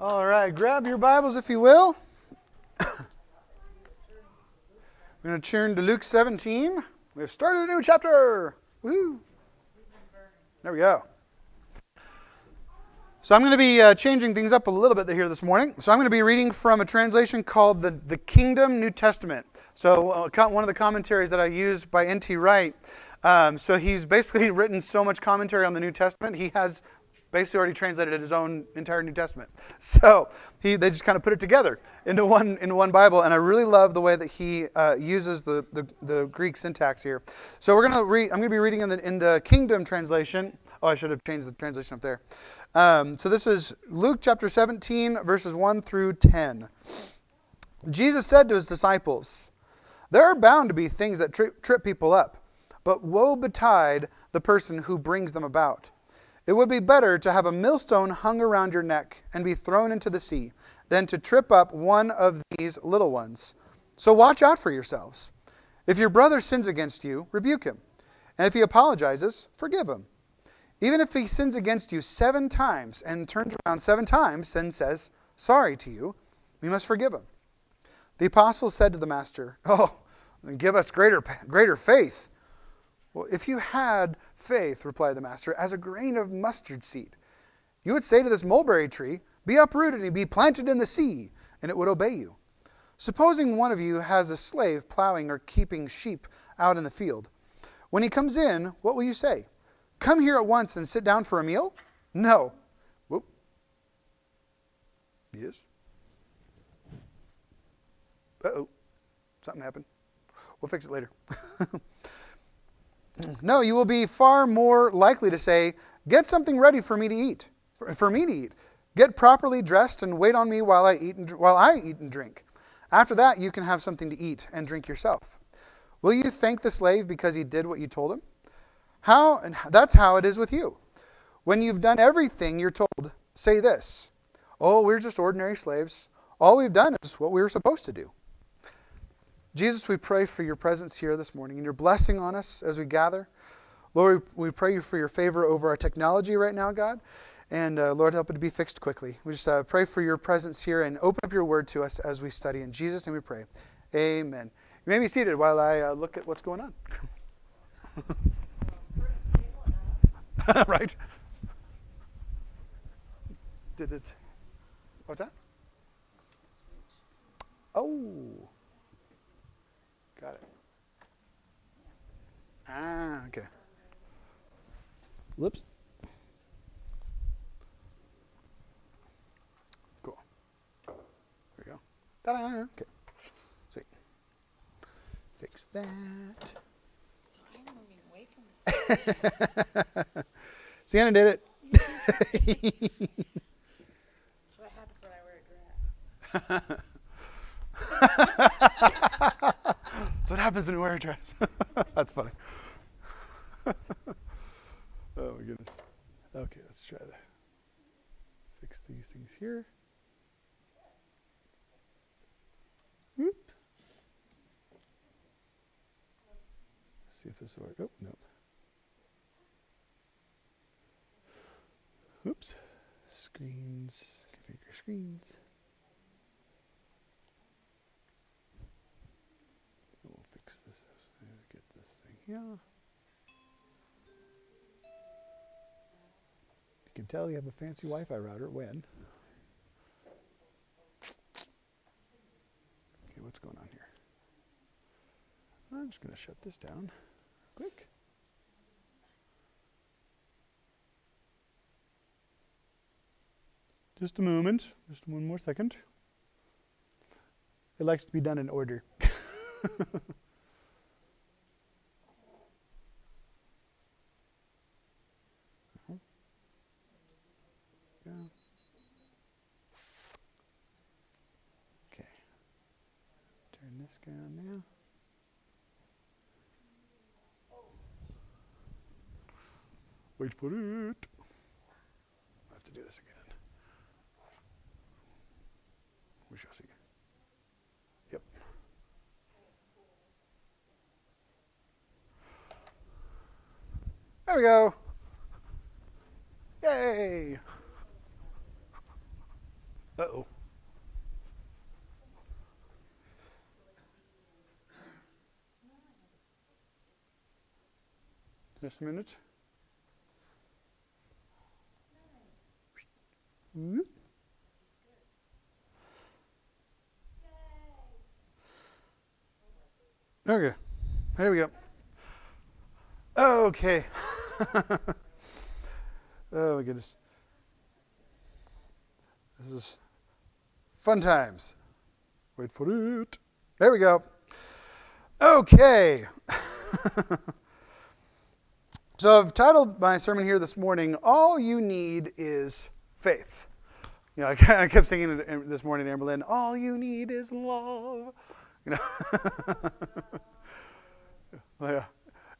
All right, grab your Bibles if you will. We're going to turn to Luke 17. We've started a new chapter. Woo! There we go. So I'm going to be uh, changing things up a little bit here this morning. So I'm going to be reading from a translation called the, the Kingdom New Testament. So uh, one of the commentaries that I use by N.T. Wright. Um, so he's basically written so much commentary on the New Testament. He has basically already translated his own entire New Testament. So he, they just kind of put it together into one, into one Bible. And I really love the way that he uh, uses the, the, the, Greek syntax here. So we're going to read, I'm going to be reading in the, in the Kingdom translation. Oh, I should have changed the translation up there. Um, so this is Luke chapter 17, verses 1 through 10. Jesus said to his disciples, There are bound to be things that trip, trip people up, but woe betide the person who brings them about. It would be better to have a millstone hung around your neck and be thrown into the sea than to trip up one of these little ones. So watch out for yourselves. If your brother sins against you, rebuke him. And if he apologizes, forgive him. Even if he sins against you seven times and turns around seven times and says, Sorry to you, you must forgive him. The apostles said to the master, Oh, give us greater, greater faith. Well, if you had faith, replied the master, as a grain of mustard seed, you would say to this mulberry tree, Be uprooted and be planted in the sea, and it would obey you. Supposing one of you has a slave plowing or keeping sheep out in the field. When he comes in, what will you say? Come here at once and sit down for a meal? No. Whoop. Yes. Uh oh. Something happened. We'll fix it later. No, you will be far more likely to say, Get something ready for me to eat, for me to eat. Get properly dressed and wait on me while I eat and, while I eat and drink. After that, you can have something to eat and drink yourself. Will you thank the slave because he did what you told him? How and that's how it is with you. When you've done everything you're told, say this. Oh, we're just ordinary slaves. All we've done is what we were supposed to do. Jesus, we pray for your presence here this morning and your blessing on us as we gather. Lord, we pray you for your favor over our technology right now, God. And uh, Lord, help it to be fixed quickly. We just uh, pray for your presence here and open up your word to us as we study. In Jesus' name we pray. Amen. You may be seated while I uh, look at what's going on. right? Did it? What's that? Oh. Got it. Ah, okay. Whoops. Cool. There we go. Ta-da! Okay. Sweet. Fix that. So I'm moving away from this. Sienna did it. That's what happens when I wear a dress. That's what happens when you wear a dress. That's funny. oh my goodness. Okay, let's try to fix these things here. Whoop. See if this works. Oh, no. Oops. Screens. Configure screens. Yeah. You can tell you have a fancy Wi Fi router when. Okay, what's going on here? I'm just going to shut this down quick. Just a moment, just one more second. It likes to be done in order. now. Wait for it. I have to do this again. We shall see. Yep. There we go. Yay! Uh oh. Just a minute. Whoop. Okay, there we go. Okay. oh my goodness. This is fun times. Wait for it. There we go. Okay. so I've titled my sermon here this morning, All You Need Is Faith. You know, I kept singing it this morning in Amberlin, All You Need Is Love. You know? yeah.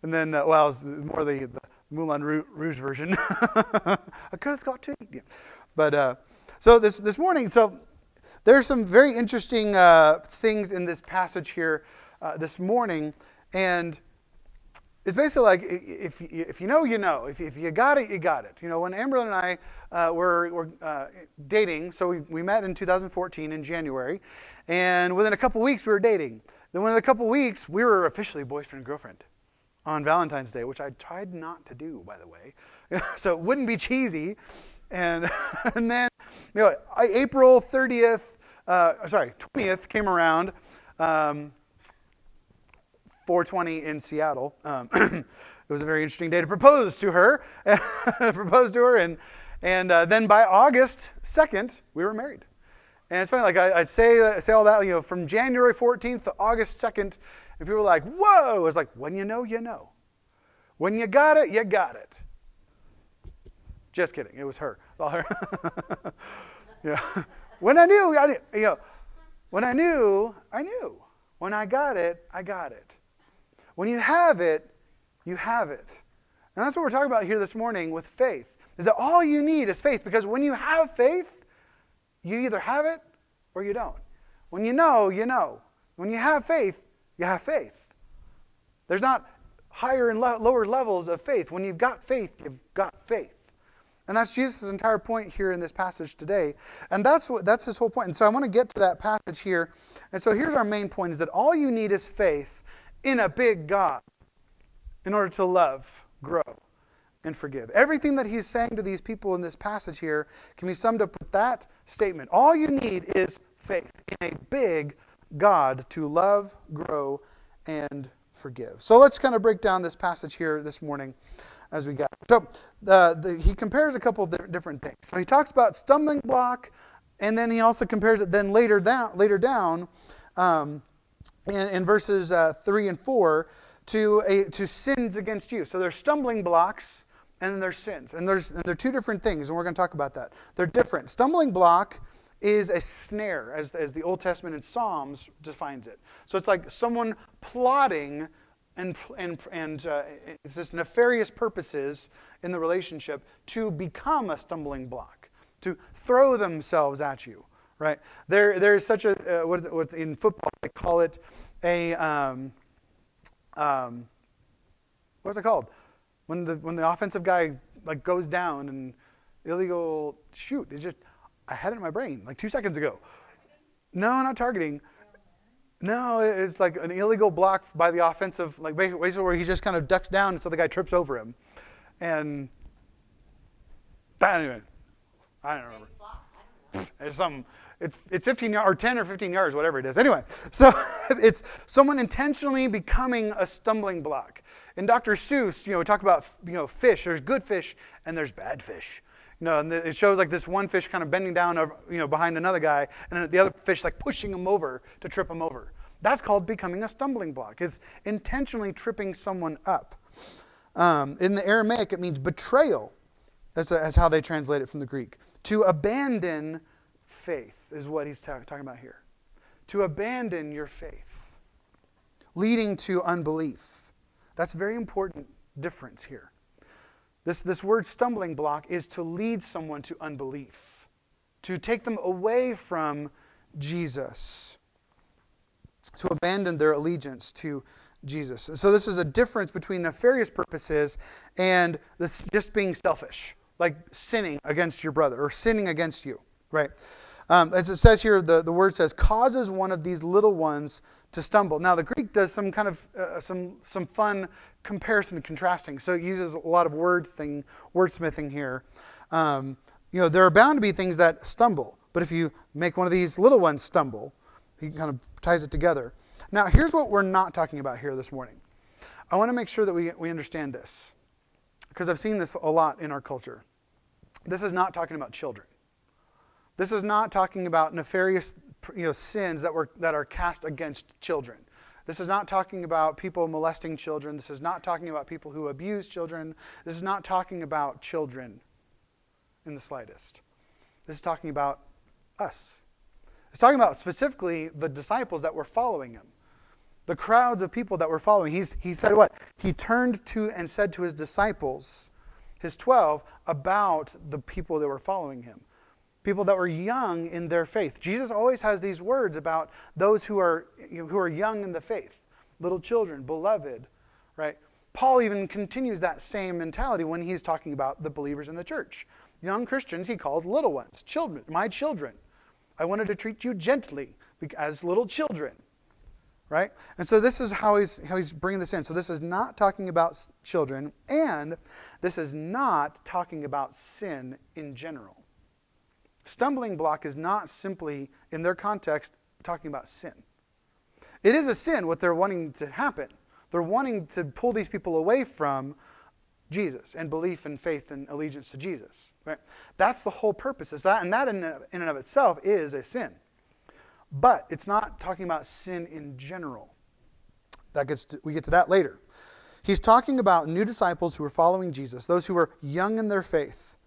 And then, uh, well, it's more the, the Moulin Rouge version. I could have got. Yeah. But uh, so this this morning, so there's some very interesting uh, things in this passage here uh, this morning, and it's basically like if if you know, you know. If if you got it, you got it. You know, when Amber and I uh, were were uh, dating, so we we met in 2014 in January, and within a couple weeks we were dating. Then within a couple weeks we were officially boyfriend and girlfriend on Valentine's Day, which I tried not to do, by the way, so it wouldn't be cheesy. And, and then, you know, April 30th, uh, sorry, 20th came around, um, 420 in Seattle. Um, it was a very interesting day to propose to her, propose to her, and and uh, then by August 2nd, we were married. And it's funny, like I, I say, say all that, you know, from January 14th to August 2nd, and people were like, whoa. It's like, when you know, you know. When you got it, you got it. Just kidding. It was her. All her. yeah. When I knew, I, knew. you know, when I knew, I knew. When I got it, I got it. When you have it, you have it. And that's what we're talking about here this morning with faith. Is that all you need is faith because when you have faith, you either have it or you don't. When you know, you know. When you have faith, you have faith. There's not higher and lower levels of faith. When you've got faith, you've got faith. And that's Jesus' entire point here in this passage today. And that's what that's his whole point. And so I want to get to that passage here. And so here's our main point is that all you need is faith in a big God in order to love, grow, and forgive. Everything that he's saying to these people in this passage here can be summed up with that statement. All you need is faith in a big God to love, grow, and forgive. So let's kind of break down this passage here this morning as we go. So uh, the, he compares a couple of different things. So he talks about stumbling block, and then he also compares it then later down, later down um, in, in, verses uh, 3 and 4 to, a, to sins against you. So there's stumbling blocks and there's sins. And there's and they're two different things, and we're going to talk about that. They're different. Stumbling block is a snare, as, as the Old Testament in Psalms defines it. So it's like someone plotting and, and, and uh, it's this nefarious purposes in the relationship to become a stumbling block, to throw themselves at you, right? There, there's such a, uh, what is it, what's in football, they call it a, um, um, what's it called? When the, when the offensive guy like goes down and illegal shoot, it's just, I had it in my brain like two seconds ago. No, not targeting. No, it's like an illegal block by the offensive, like basically where he just kind of ducks down so the guy trips over him. And, but anyway, I don't remember. It's some, it's, it's 15 yards, or 10 or 15 yards, whatever it is. Anyway, so it's someone intentionally becoming a stumbling block. In Dr. Seuss, you know, we talk about, you know, fish. There's good fish and there's bad fish. You know, and it shows like this one fish kind of bending down, over, you know, behind another guy, and the other fish like pushing him over to trip him over. That's called becoming a stumbling block. It's intentionally tripping someone up. Um, in the Aramaic, it means betrayal. That's, a, that's, how they translate it from the Greek. To abandon faith is what he's ta- talking about here. To abandon your faith, leading to unbelief. That's very important difference here. This, this word stumbling block is to lead someone to unbelief, to take them away from Jesus, to abandon their allegiance to Jesus. And So, this is a difference between nefarious purposes and this just being selfish, like sinning against your brother or sinning against you, right? Um, as it says here, the, the word says, causes one of these little ones to stumble. Now, the Greek does some kind of uh, some some fun comparison and contrasting. So it uses a lot of word thing, wordsmithing here. Um, you know, there are bound to be things that stumble, but if you make one of these little ones stumble, he kind of ties it together. Now, here's what we're not talking about here this morning. I want to make sure that we, we understand this because I've seen this a lot in our culture. This is not talking about children. This is not talking about nefarious you know, sins that, were, that are cast against children. This is not talking about people molesting children. This is not talking about people who abuse children. This is not talking about children in the slightest. This is talking about us. It's talking about specifically the disciples that were following him, the crowds of people that were following. He's, he said what? He turned to and said to his disciples, his 12, about the people that were following him people that were young in their faith. Jesus always has these words about those who are, you know, who are young in the faith, little children, beloved, right? Paul even continues that same mentality when he's talking about the believers in the church. Young Christians he called little ones, children, my children. I wanted to treat you gently as little children. Right? And so this is how he's, how he's bringing this in. So this is not talking about children, and this is not talking about sin in general. Stumbling block is not simply, in their context, talking about sin. It is a sin what they're wanting to happen. They're wanting to pull these people away from Jesus and belief and faith and allegiance to Jesus. Right? That's the whole purpose. Is that, and that in, in and of itself is a sin. But it's not talking about sin in general. That gets to, we get to that later. He's talking about new disciples who are following Jesus, those who are young in their faith.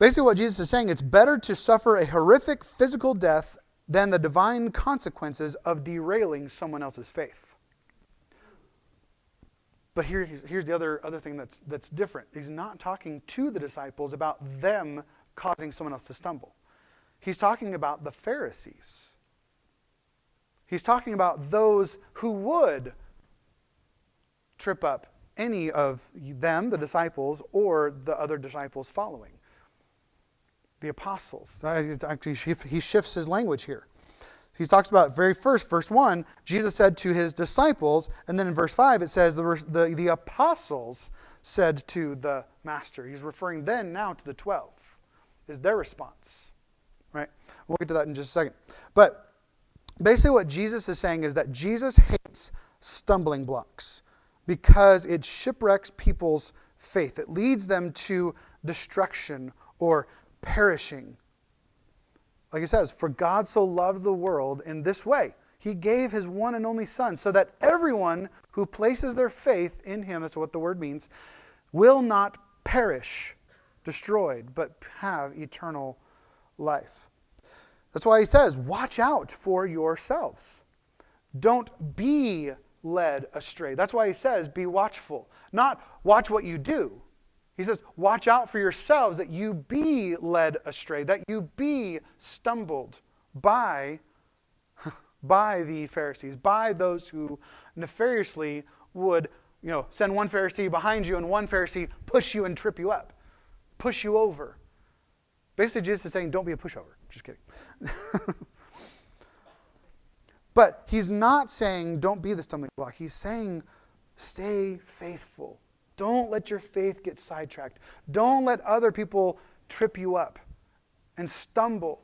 Basically, what Jesus is saying, it's better to suffer a horrific physical death than the divine consequences of derailing someone else's faith. But here, here's the other, other thing that's, that's different. He's not talking to the disciples about them causing someone else to stumble. He's talking about the Pharisees. He's talking about those who would trip up any of them, the disciples, or the other disciples following the apostles. Actually, he shifts his language here. He talks about very first, verse 1, Jesus said to his disciples, and then in verse 5 it says the, the, the apostles said to the master. He's referring then now to the 12, is their response. Right? We'll get to that in just a second. But basically, what Jesus is saying is that Jesus hates stumbling blocks because it shipwrecks people's faith, it leads them to destruction or perishing. Like it says, for God so loved the world in this way. He gave his one and only Son so that everyone who places their faith in him, that's what the word means, will not perish, destroyed, but have eternal life. That's why he says, watch out for yourselves. Don't be led astray. That's why he says, be watchful. Not watch what you do, he says, Watch out for yourselves that you be led astray, that you be stumbled by, by the Pharisees, by those who nefariously would you know, send one Pharisee behind you and one Pharisee push you and trip you up, push you over. Basically, Jesus is saying, Don't be a pushover. Just kidding. but he's not saying, Don't be the stumbling block. He's saying, Stay faithful don't let your faith get sidetracked. Don't let other people trip you up and stumble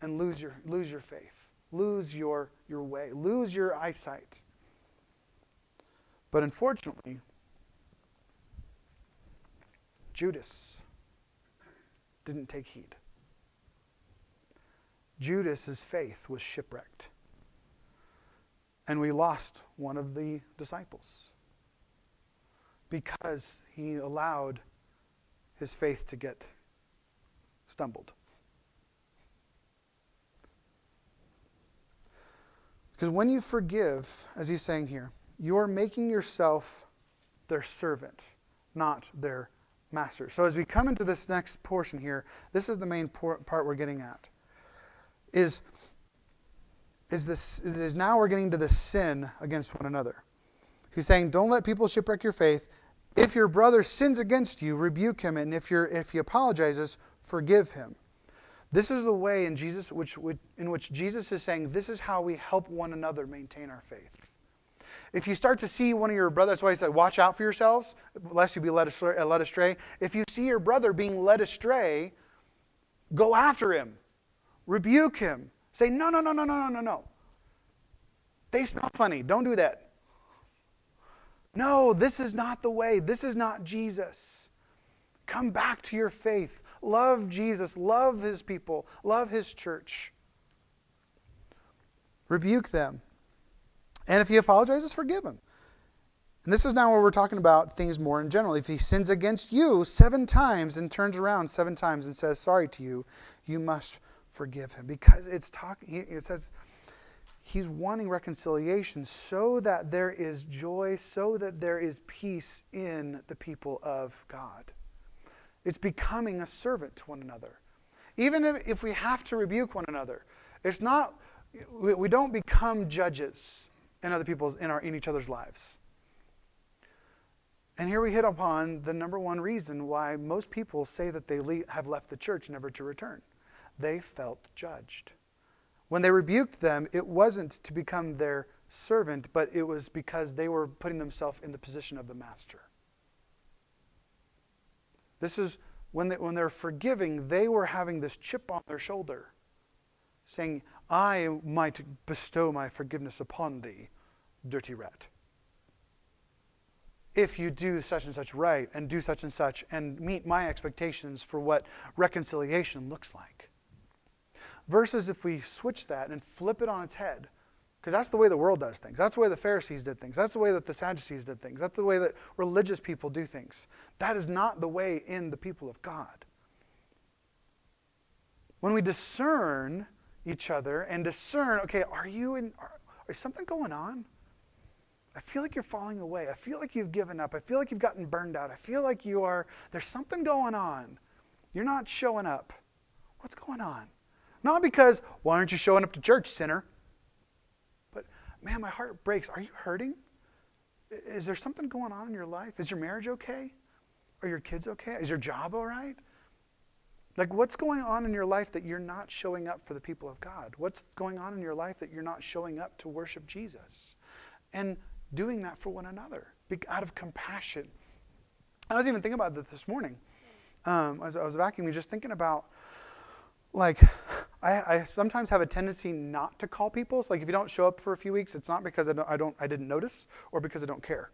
and lose your, lose your faith, lose your, your way, lose your eyesight. But unfortunately, Judas didn't take heed. Judas's faith was shipwrecked. And we lost one of the disciples because he allowed his faith to get stumbled. Because when you forgive, as he's saying here, you're making yourself their servant, not their master. So as we come into this next portion here, this is the main part we're getting at. Is is this is now we're getting to the sin against one another. He's saying, don't let people shipwreck your faith. If your brother sins against you, rebuke him, and if, you're, if he apologizes, forgive him. This is the way in Jesus, which, in which Jesus is saying, this is how we help one another maintain our faith. If you start to see one of your brothers, that's why he said, watch out for yourselves, lest you be led astray, uh, led astray. If you see your brother being led astray, go after him, rebuke him, say, no, no, no, no, no, no, no, no. They smell funny. Don't do that. No, this is not the way. This is not Jesus. Come back to your faith. Love Jesus. Love his people. Love his church. Rebuke them. And if he apologizes, forgive him. And this is now where we're talking about things more in general. If he sins against you seven times and turns around seven times and says sorry to you, you must forgive him. Because it's talking, it says, He's wanting reconciliation so that there is joy, so that there is peace in the people of God. It's becoming a servant to one another. Even if, we have to rebuke one another, it's not, we, don't become judges in other people's, in, our, in each other's lives. And here we hit upon the number one reason why most people say that they have left the church never to return. They felt judged. When they rebuked them, it wasn't to become their servant, but it was because they were putting themselves in the position of the master. This is when, they, when they're forgiving, they were having this chip on their shoulder, saying, I might bestow my forgiveness upon thee, dirty rat. If you do such and such right and do such and such and meet my expectations for what reconciliation looks like. Versus if we switch that and flip it on its head, because that's the way the world does things. That's the way the Pharisees did things. That's the way that the Sadducees did things. That's the way that religious people do things. That is not the way in the people of God. When we discern each other and discern, okay, are you in, are, is something going on? I feel like you're falling away. I feel like you've given up. I feel like you've gotten burned out. I feel like you are, there's something going on. You're not showing up. What's going on? Not because, why aren't you showing up to church, sinner? But, man, my heart breaks. Are you hurting? Is there something going on in your life? Is your marriage okay? Are your kids okay? Is your job all right? Like, what's going on in your life that you're not showing up for the people of God? What's going on in your life that you're not showing up to worship Jesus? And doing that for one another out of compassion. I was even thinking about that this morning um, as I was vacuuming, just thinking about like I, I, sometimes have a tendency not to call people. So like if you don't show up for a few weeks, it's not because I don't, I don't I didn't notice or because I don't care,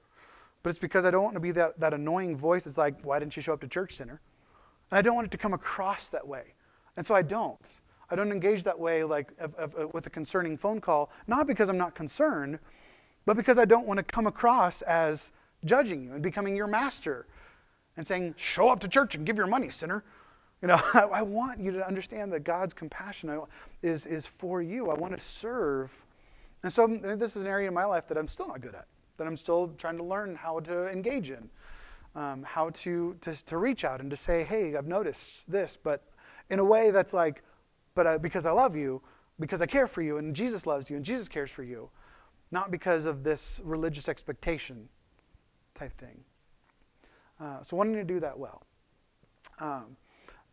but it's because I don't want to be that that annoying voice. It's like why didn't you show up to church center? And I don't want it to come across that way, and so I don't. I don't engage that way like of, of, of, with a concerning phone call, not because I'm not concerned, but because I don't want to come across as judging you and becoming your master and saying, "Show up to church and give your money, sinner." You know, I, I, want you to understand that God's compassion is, is for you. I want to serve. And so this is an area in my life that I'm still not good at, that I'm still trying to learn how to engage in, um, how to, to, to reach out and to say, hey, I've noticed this, but in a way that's like, but I, because I love you, because I care for you, and Jesus loves you, and Jesus cares for you, not because of this religious expectation type thing. Uh, so wanting to do that well. Um,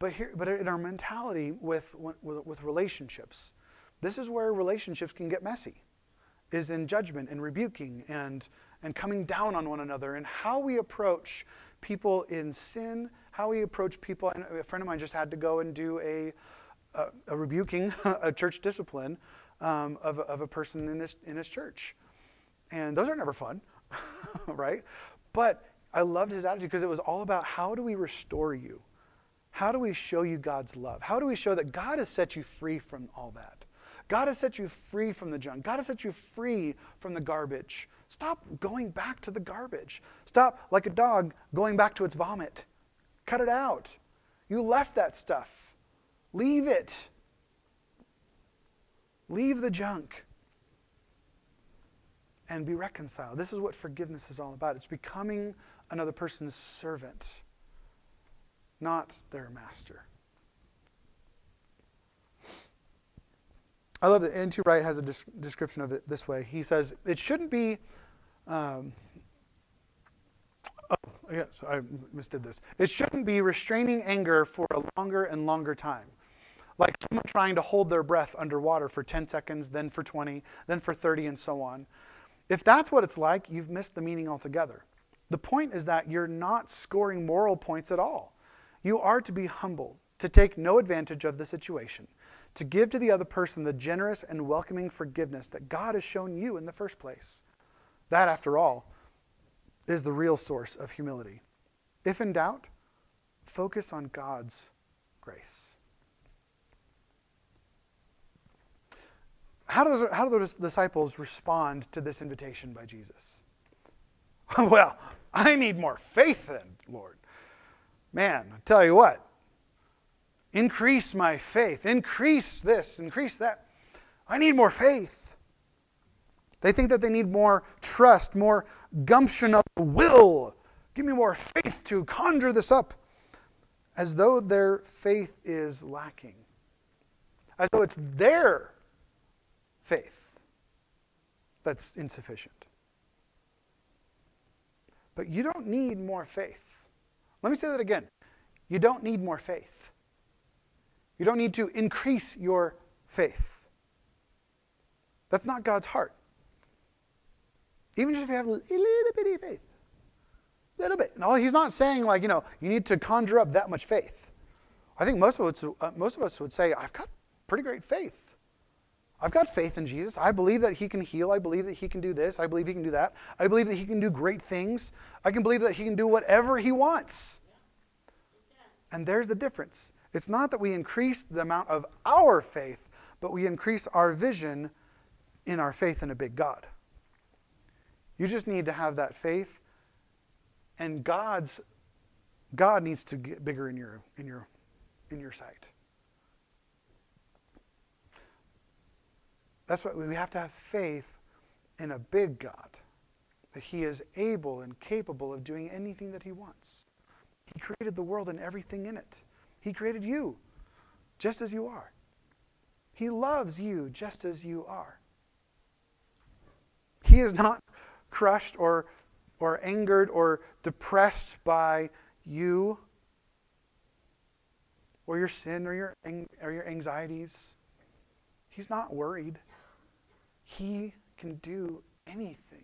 but, here, but in our mentality with, with, with relationships, this is where relationships can get messy, is in judgment and rebuking and, and coming down on one another and how we approach people in sin, how we approach people. And a friend of mine just had to go and do a, a, a rebuking, a church discipline um, of, of a person in his, in his church. And those are never fun, right? But I loved his attitude because it was all about how do we restore you? How do we show you God's love? How do we show that God has set you free from all that? God has set you free from the junk. God has set you free from the garbage. Stop going back to the garbage. Stop, like a dog, going back to its vomit. Cut it out. You left that stuff. Leave it. Leave the junk and be reconciled. This is what forgiveness is all about. It's becoming another person's servant not their master. I love that N.T. Wright has a description of it this way. He says, It shouldn't be. Um, oh, yes, I misdid this. It shouldn't be restraining anger for a longer and longer time. like someone trying to hold their breath underwater for 10 seconds, then for 20, then for 30, and so on. If that's what it's like, you've missed the meaning altogether. The point is that you're not scoring moral points at all. You are to be humble, to take no advantage of the situation, to give to the other person the generous and welcoming forgiveness that God has shown you in the first place. That, after all, is the real source of humility. If in doubt, focus on God's grace. How do, those, how do those disciples respond to this invitation by Jesus? well, I need more faith then, Lord. Man, I tell you what, increase my faith, increase this, increase that. I need more faith. They think that they need more trust, more gumption of will. Give me more faith to conjure this up, as though their faith is lacking, as though it's their faith that's insufficient. But you don't need more faith. Let me say that again. You don't need more faith. You don't need to increase your faith. That's not God's heart. Even if you have a little bitty faith, a little bit. No, he's not saying like you know you need to conjure up that much faith. I think most of us, uh, most of us would say I've got pretty great faith. I've got faith in Jesus. I believe that He can heal. I believe that He can do this. I believe He can do that. I believe that He can do great things. I can believe that He can do whatever He wants. And there's the difference. It's not that we increase the amount of our faith, but we increase our vision in our faith in a big God. You just need to have that faith, and God's God needs to get bigger in your in your in your sight. That's why we have to have faith in a big God, that He is able and capable of doing anything that He wants. He created the world and everything in it. He created you just as you are. He loves you just as you are. He is not crushed or, or angered or depressed by you or your sin or your, or your anxieties. He's not worried. He can do anything.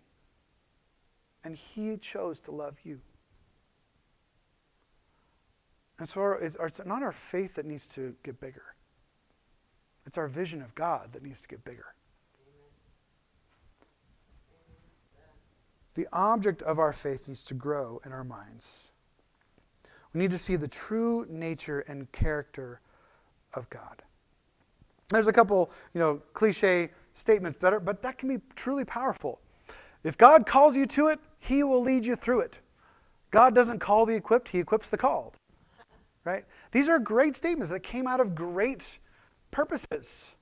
And He chose to love you. And so it's, it's not our faith that needs to get bigger, it's our vision of God that needs to get bigger. The object of our faith needs to grow in our minds. We need to see the true nature and character of God. There's a couple, you know, cliche statements that are, but that can be truly powerful. If God calls you to it, He will lead you through it. God doesn't call the equipped, He equips the called. Right? These are great statements that came out of great purposes.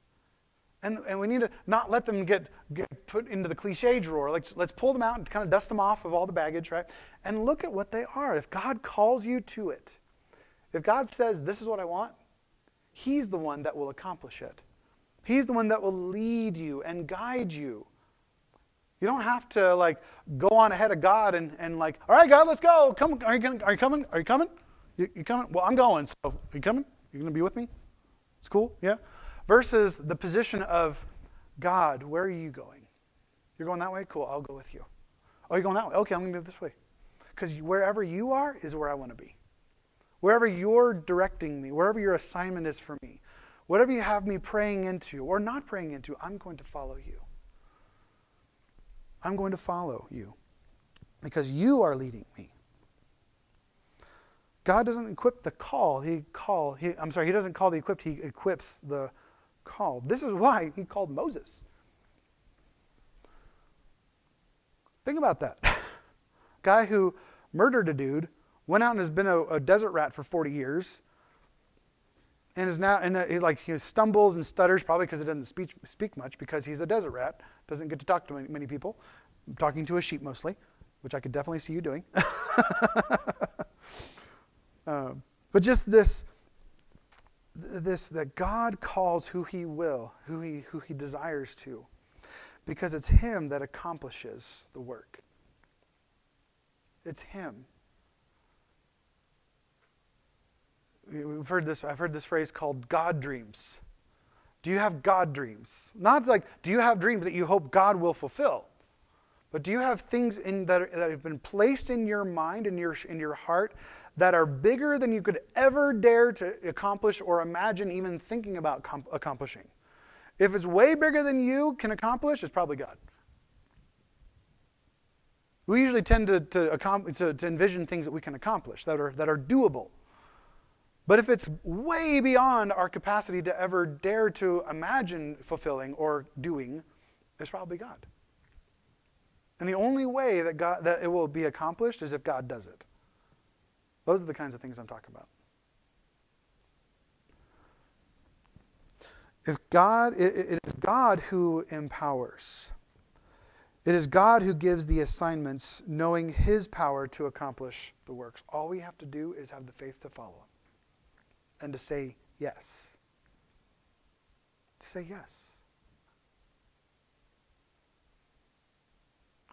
And, and we need to not let them get, get put into the cliche drawer. Let's, let's pull them out and kind of dust them off of all the baggage, right? And look at what they are. If God calls you to it, if God says, This is what I want, He's the one that will accomplish it. He's the one that will lead you and guide you. You don't have to like go on ahead of God and, and like, all right, God, let's go. Come, are you, coming? are you coming? Are you coming? You, you coming? Well, I'm going. So, are you coming? You to be with me? It's cool, yeah. Versus the position of God, where are you going? You're going that way? Cool, I'll go with you. Oh, you're going that way? Okay, I'm to go this way. Because wherever you are is where I want to be. Wherever you're directing me, wherever your assignment is for me, Whatever you have me praying into or not praying into, I'm going to follow you. I'm going to follow you because you are leading me. God doesn't equip the call. He call. He, I'm sorry. He doesn't call the equipped. He equips the called. This is why he called Moses. Think about that. Guy who murdered a dude, went out and has been a, a desert rat for 40 years, and is now and uh, he, like he stumbles and stutters probably because he doesn't speak, speak much because he's a desert rat doesn't get to talk to many, many people I'm talking to a sheep mostly which i could definitely see you doing. Um, but just this this that god calls who he will who he who he desires to because it's him that accomplishes the work. It's him we've heard this, I've heard this phrase called God dreams. Do you have God dreams? Not like, do you have dreams that you hope God will fulfill? But do you have things in, that, that have been placed in your mind, in your, in your heart, that are bigger than you could ever dare to accomplish or imagine even thinking about comp- accomplishing? If it's way bigger than you can accomplish, it's probably God. We usually tend to, to, to, to envision things that we can accomplish, that are, that are doable. But if it's way beyond our capacity to ever dare to imagine fulfilling or doing, it's probably God. And the only way that, God, that it will be accomplished is if God does it. Those are the kinds of things I'm talking about. If God, it, it is God who empowers. It is God who gives the assignments, knowing His power to accomplish the works. All we have to do is have the faith to follow Him and to say yes. To say yes.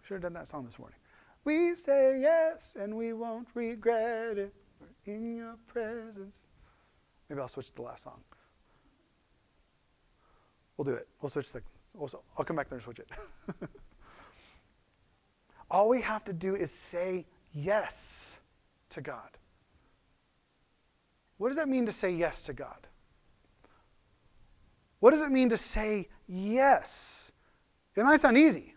Should have done that song this morning. We say yes and we won't regret it. We're in your presence. Maybe I'll switch to the last song. We'll do it. We'll switch the. I'll come back there and switch it. All we have to do is say yes to God. What does that mean to say yes to God? What does it mean to say yes? It might sound easy.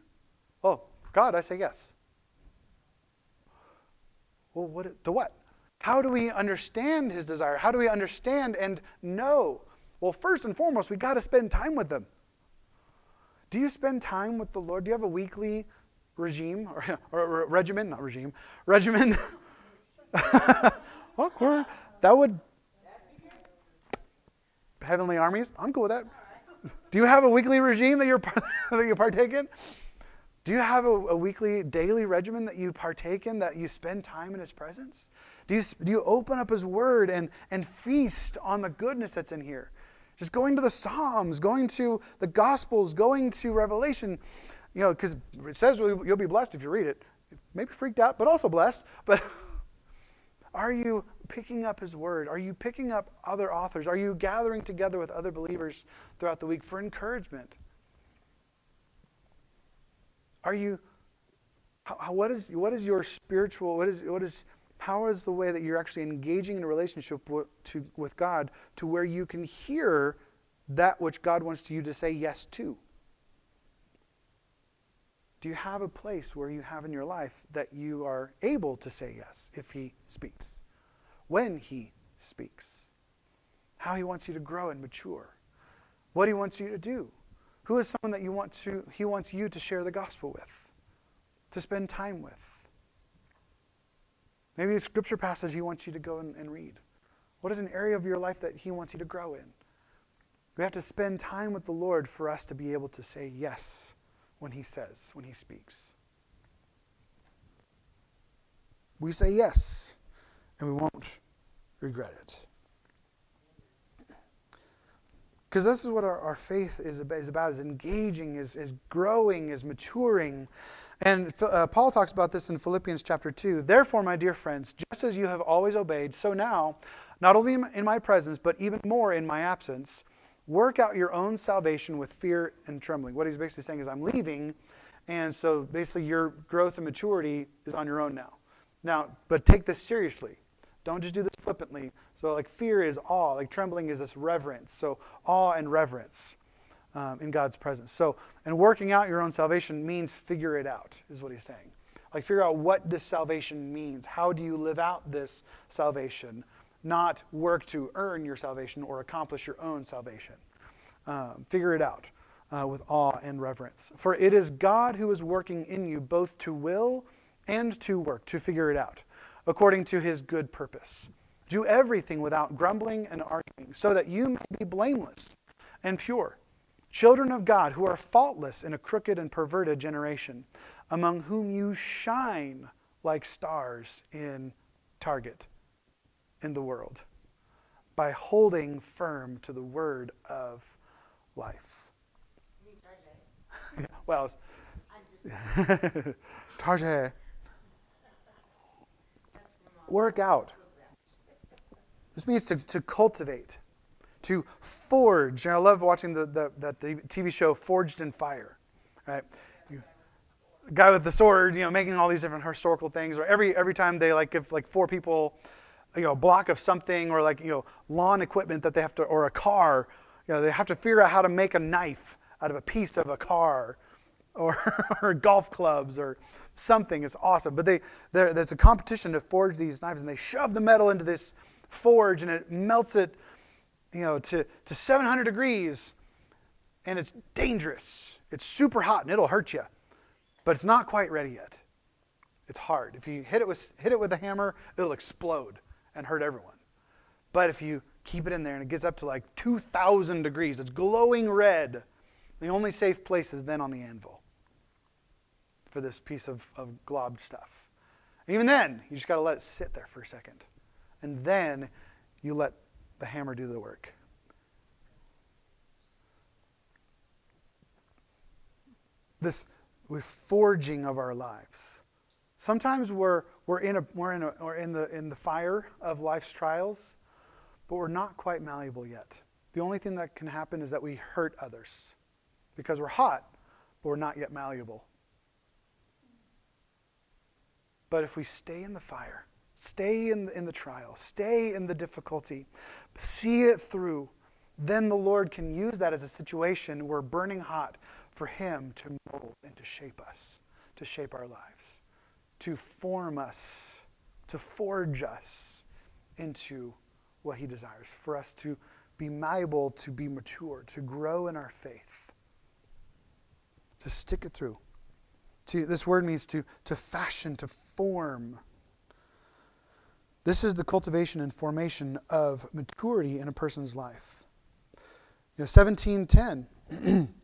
Oh, God, I say yes. Well, what, to what? How do we understand his desire? How do we understand and know? Well, first and foremost, we got to spend time with them. Do you spend time with the Lord? Do you have a weekly regime or, or, or regimen? Not regime, regimen. Awkward. That would heavenly armies. I'm cool with that. Do you have a weekly regime that you're that you partake in? Do you have a, a, weekly, daily regimen that you partake in, that you spend time in His presence? Do you, do you open up His Word and, and feast on the goodness that's in here? Just going to the Psalms, going to the Gospels, going to Revelation, you know, because it says you'll be blessed if you read it. Maybe freaked out, but also blessed. But are you picking up His Word? Are you picking up other authors? Are you gathering together with other believers throughout the week for encouragement? Are you, how, what, is, what is your spiritual, what is, what is, how is the way that you're actually engaging in a relationship with, to, with God to where you can hear that which God wants you to say yes to? Do you have a place where you have in your life that you are able to say yes if He speaks? When He speaks? How He wants you to grow and mature? What He wants you to do? Who is someone that you want to, he wants you to share the gospel with, to spend time with? Maybe a scripture passage he wants you to go and, and read. What is an area of your life that he wants you to grow in? We have to spend time with the Lord for us to be able to say yes when he says, when he speaks. We say yes, and we won't regret it. Because this is what our, our faith is, is about, is engaging, is, is growing, is maturing. And uh, Paul talks about this in Philippians chapter 2. Therefore, my dear friends, just as you have always obeyed, so now, not only in my presence, but even more in my absence, work out your own salvation with fear and trembling. What he's basically saying is, I'm leaving, and so basically your growth and maturity is on your own now. Now, but take this seriously. Don't just do this flippantly. So, like, fear is awe. Like, trembling is this reverence. So, awe and reverence um, in God's presence. So, and working out your own salvation means figure it out, is what he's saying. Like, figure out what this salvation means. How do you live out this salvation? Not work to earn your salvation or accomplish your own salvation. Um, figure it out uh, with awe and reverence. For it is God who is working in you both to will and to work, to figure it out, according to his good purpose. Do everything without grumbling and arguing, so that you may be blameless and pure, children of God who are faultless in a crooked and perverted generation, among whom you shine like stars in Target in the world, by holding firm to the word of life. well, Target. Work out This means to, to cultivate, to forge. And I love watching the, the, the, TV show Forged in Fire, right? Guy with the sword, you know, making all these different historical things. Or every every time they like give like four people, you know, a block of something or like you know lawn equipment that they have to or a car, you know, they have to figure out how to make a knife out of a piece of a car, or, or golf clubs or something. It's awesome. But they there's a competition to forge these knives, and they shove the metal into this forge, and it melts it, you know, to to 700 degrees, and it's dangerous. It's super hot, and it'll hurt you but it's not quite ready yet. It's hard. If you hit it with, hit it with a hammer, it'll explode and hurt everyone. But if you keep it in there and it gets up to like 2,000 degrees, it's glowing red, the only safe place is then on the anvil for this piece of, of globbed stuff. And even then, you just got to let it sit there for a second. And then you let the hammer do the work. This forging of our lives. Sometimes we're, we're, in, a, we're, in, a, we're in, the, in the fire of life's trials, but we're not quite malleable yet. The only thing that can happen is that we hurt others because we're hot, but we're not yet malleable. But if we stay in the fire, stay in the, in the trial, stay in the difficulty, see it through, then the Lord can use that as a situation where burning hot for Him to mold and to shape us, to shape our lives, to form us, to forge us into what He desires, for us to be malleable, to be mature, to grow in our faith, to stick it through. To, this word means to, to fashion, to form. This is the cultivation and formation of maturity in a person's life. You know, 1710.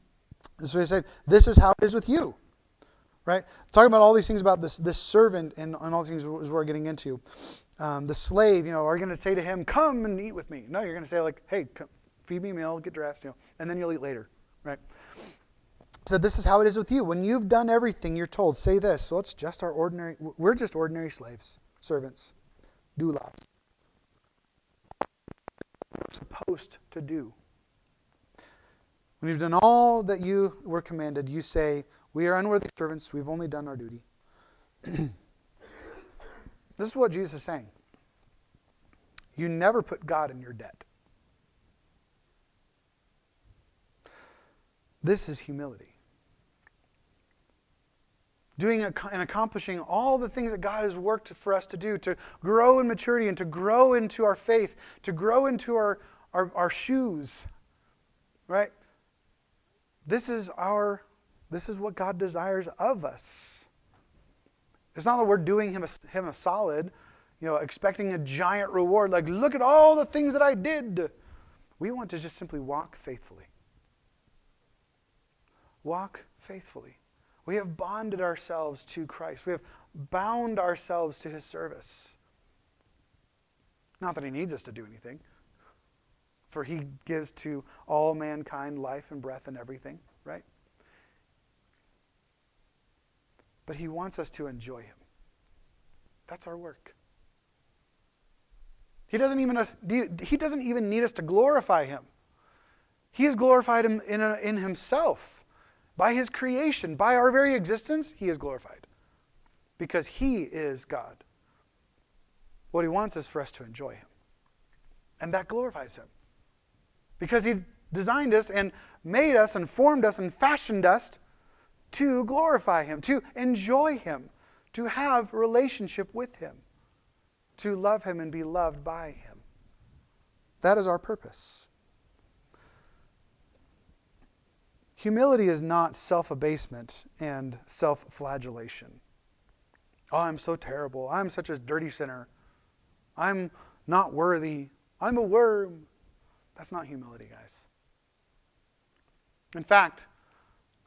This is what he said. This is how it is with you. Right? Talking about all these things about this, this servant and, and all these things we're getting into. Um, the slave, you know, are you going to say to him, come and eat with me? No, you're going to say like, hey, come, feed me a meal, get dressed, you know, and then you'll eat later. Right? So this is how it is with you. When you've done everything you're told, say this. So it's just our ordinary, we're just ordinary slaves, servants, doulas. We're supposed to do. When you've done all that you were commanded, you say, We are unworthy servants, we've only done our duty. this is what Jesus is saying. You never put God in your debt. This is humility. Doing and accomplishing all the things that God has worked for us to do, to grow in maturity and to grow into our faith, to grow into our, our, our shoes, right? This is our this is what God desires of us. It's not that we're doing him a, him a solid, you know, expecting a giant reward like look at all the things that I did. We want to just simply walk faithfully. Walk faithfully. We have bonded ourselves to Christ. We have bound ourselves to his service. Not that he needs us to do anything for he gives to all mankind life and breath and everything, right? But he wants us to enjoy him. That's our work. He doesn't even, he doesn't even need us to glorify him. He has glorified him in, in himself. By his creation, by our very existence, he is glorified. Because he is God. What he wants is for us to enjoy him. And that glorifies him because He designed us and made us and formed us and fashioned us to glorify Him, to enjoy Him, to have relationship with Him, to love Him and be loved by Him. That is our purpose. Humility is not self abasement and self flagellation. Oh, I'm so terrible. I'm such a dirty sinner. I'm not worthy. I'm a worm. That's not humility, guys. In fact,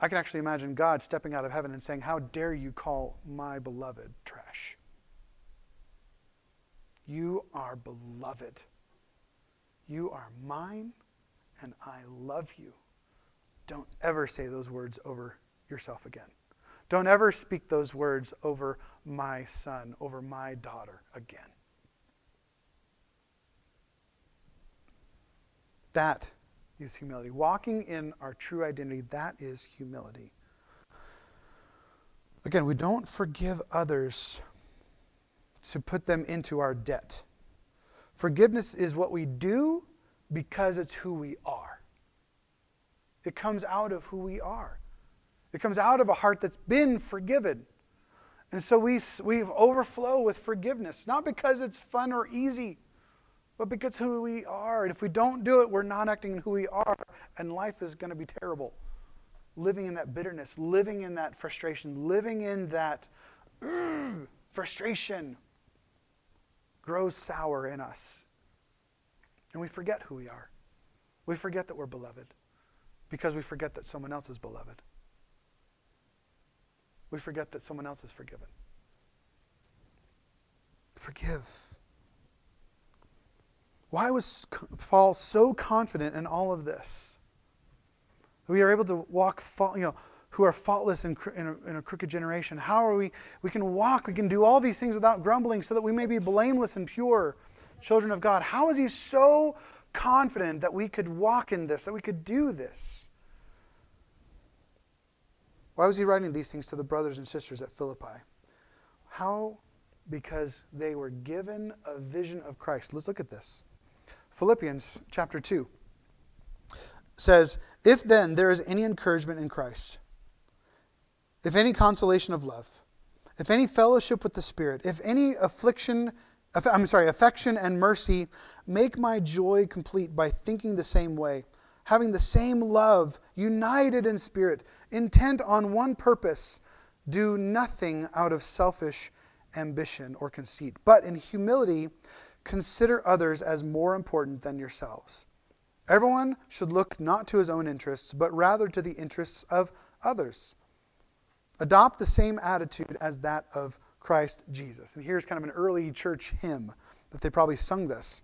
I can actually imagine God stepping out of heaven and saying, How dare you call my beloved trash? You are beloved. You are mine, and I love you. Don't ever say those words over yourself again. Don't ever speak those words over my son, over my daughter again. That is humility. Walking in our true identity, that is humility. Again, we don't forgive others to put them into our debt. Forgiveness is what we do because it's who we are. It comes out of who we are. It comes out of a heart that's been forgiven. And so we, we overflow with forgiveness, not because it's fun or easy, but because who we are. And if we don't do it, we're not acting in who we are, and life is going to be terrible. Living in that bitterness, living in that frustration, living in that frustration grows sour in us. And we forget who we are. We forget that we're beloved because we forget that someone else is beloved. We forget that someone else is forgiven. Forgive. Why was Paul so confident in all of this? We are able to walk, you know, who are faultless in, in, a, in, a, crooked generation. How are we? We can walk, we can do all these things without grumbling so that we may be blameless and pure children of God. How is he so confident that we could walk in this, that we could do this? Why was he writing these things to the brothers and sisters at Philippi? How? Because they were given a vision of Christ. Let's look at this. Philippians chapter 2 says, If then there is any encouragement in Christ, if any consolation of love, if any fellowship with the Spirit, if any affliction, I'm sorry, affection and mercy, make my joy complete by thinking the same way, having the same love, united in spirit, intent on one purpose. Do nothing out of selfish ambition or conceit, but in humility consider others as more important than yourselves. Everyone should look not to his own interests, but rather to the interests of others. Adopt the same attitude as that of Christ Jesus. And here's kind of an early church hymn that they probably sung this.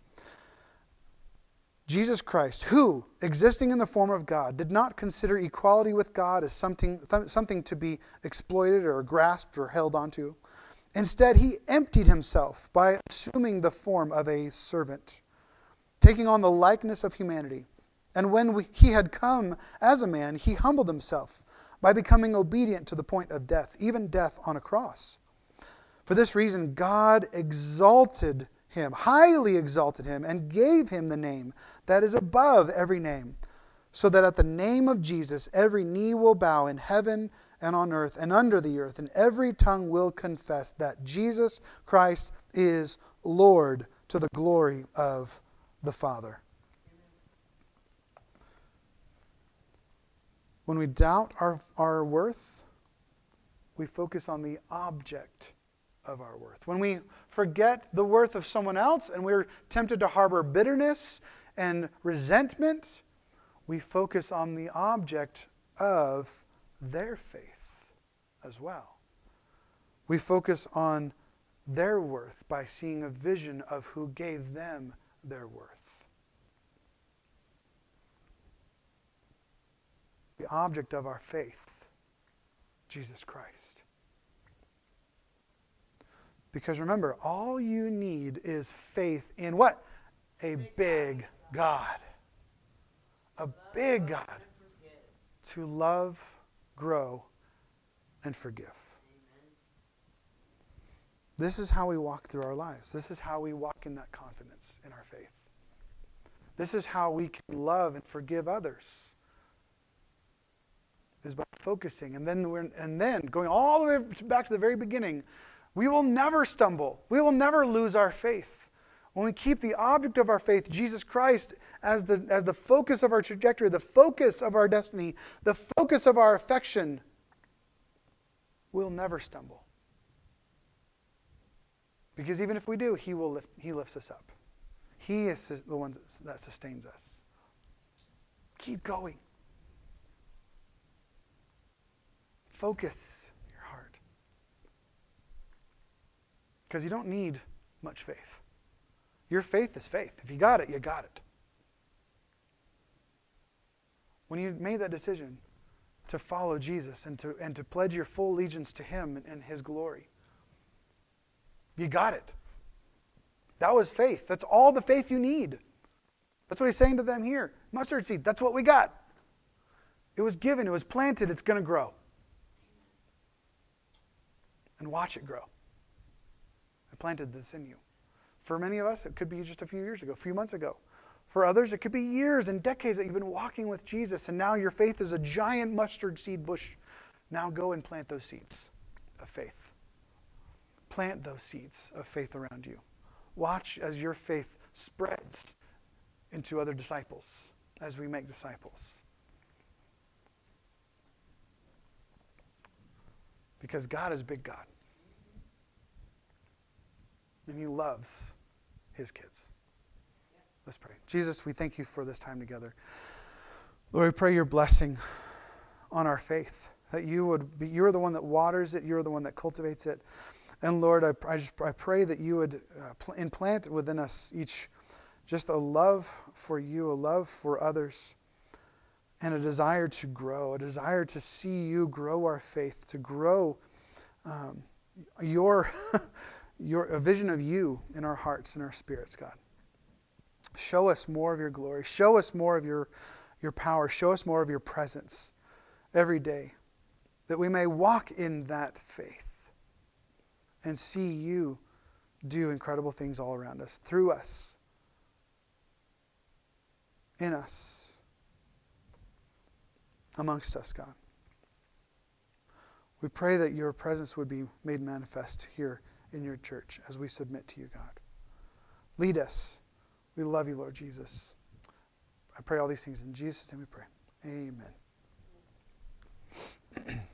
Jesus Christ, who, existing in the form of God, did not consider equality with God as something, th- something to be exploited or grasped or held onto. Instead, he emptied himself by assuming the form of a servant, taking on the likeness of humanity. And when we, he had come as a man, he humbled himself by becoming obedient to the point of death, even death on a cross. For this reason, God exalted him, highly exalted him, and gave him the name that is above every name, so that at the name of Jesus every knee will bow in heaven and on earth and under the earth, and every tongue will confess that Jesus Christ is Lord to the glory of the Father. When we doubt our, our worth, we focus on the object of our worth. When we forget the worth of someone else and we're tempted to harbor bitterness and resentment, we focus on the object of their faith as well. We focus on their worth by seeing a vision of who gave them their worth. The object of our faith, Jesus Christ. Because remember, all you need is faith in what? A big God. A big God. To love, grow, and forgive. This is how we walk through our lives. This is how we walk in that confidence in our faith. This is how we can love and forgive others. Is by focusing and then we're, and then going all the way back to the very beginning, we will never stumble. We will never lose our faith. When we keep the object of our faith, Jesus Christ, as the, as the focus of our trajectory, the focus of our destiny, the focus of our affection, we'll never stumble. Because even if we do, He, will lift, he lifts us up. He is the one that sustains us. Keep going. Focus your heart. Because you don't need much faith. Your faith is faith. If you got it, you got it. When you made that decision, to follow Jesus and to, and to pledge your full allegiance to Him and, and His glory. You got it. That was faith. That's all the faith you need. That's what he's saying to them here. Mustard seed, that's what we got. It was given, it was planted, it's going to grow. And watch it grow. Planted this in you. For many of us, it could be just a few years ago, a few months ago. For others, it could be years and decades that you've been walking with Jesus, and now your faith is a giant mustard seed bush. Now go and plant those seeds of faith. Plant those seeds of faith around you. Watch as your faith spreads into other disciples as we make disciples. Because God is big God. And He loves His kids. Let's pray. Jesus, we thank you for this time together. Lord, we pray your blessing on our faith, that you would be, you're the one that waters it, you're the one that cultivates it. And Lord, I, I just I pray that you would uh, implant within us each just a love for you, a love for others, and a desire to grow, a desire to see you grow our faith, to grow um, your, your a vision of you in our hearts and our spirits, God. Show us more of your glory. Show us more of your, your power. Show us more of your presence every day, that we may walk in that faith and see you do incredible things all around us, through us in us, amongst us, God. We pray that your presence would be made manifest here in your church as we submit to you, God. Lead us. We love you, Lord Jesus. I pray all these things in Jesus' name we pray. Amen.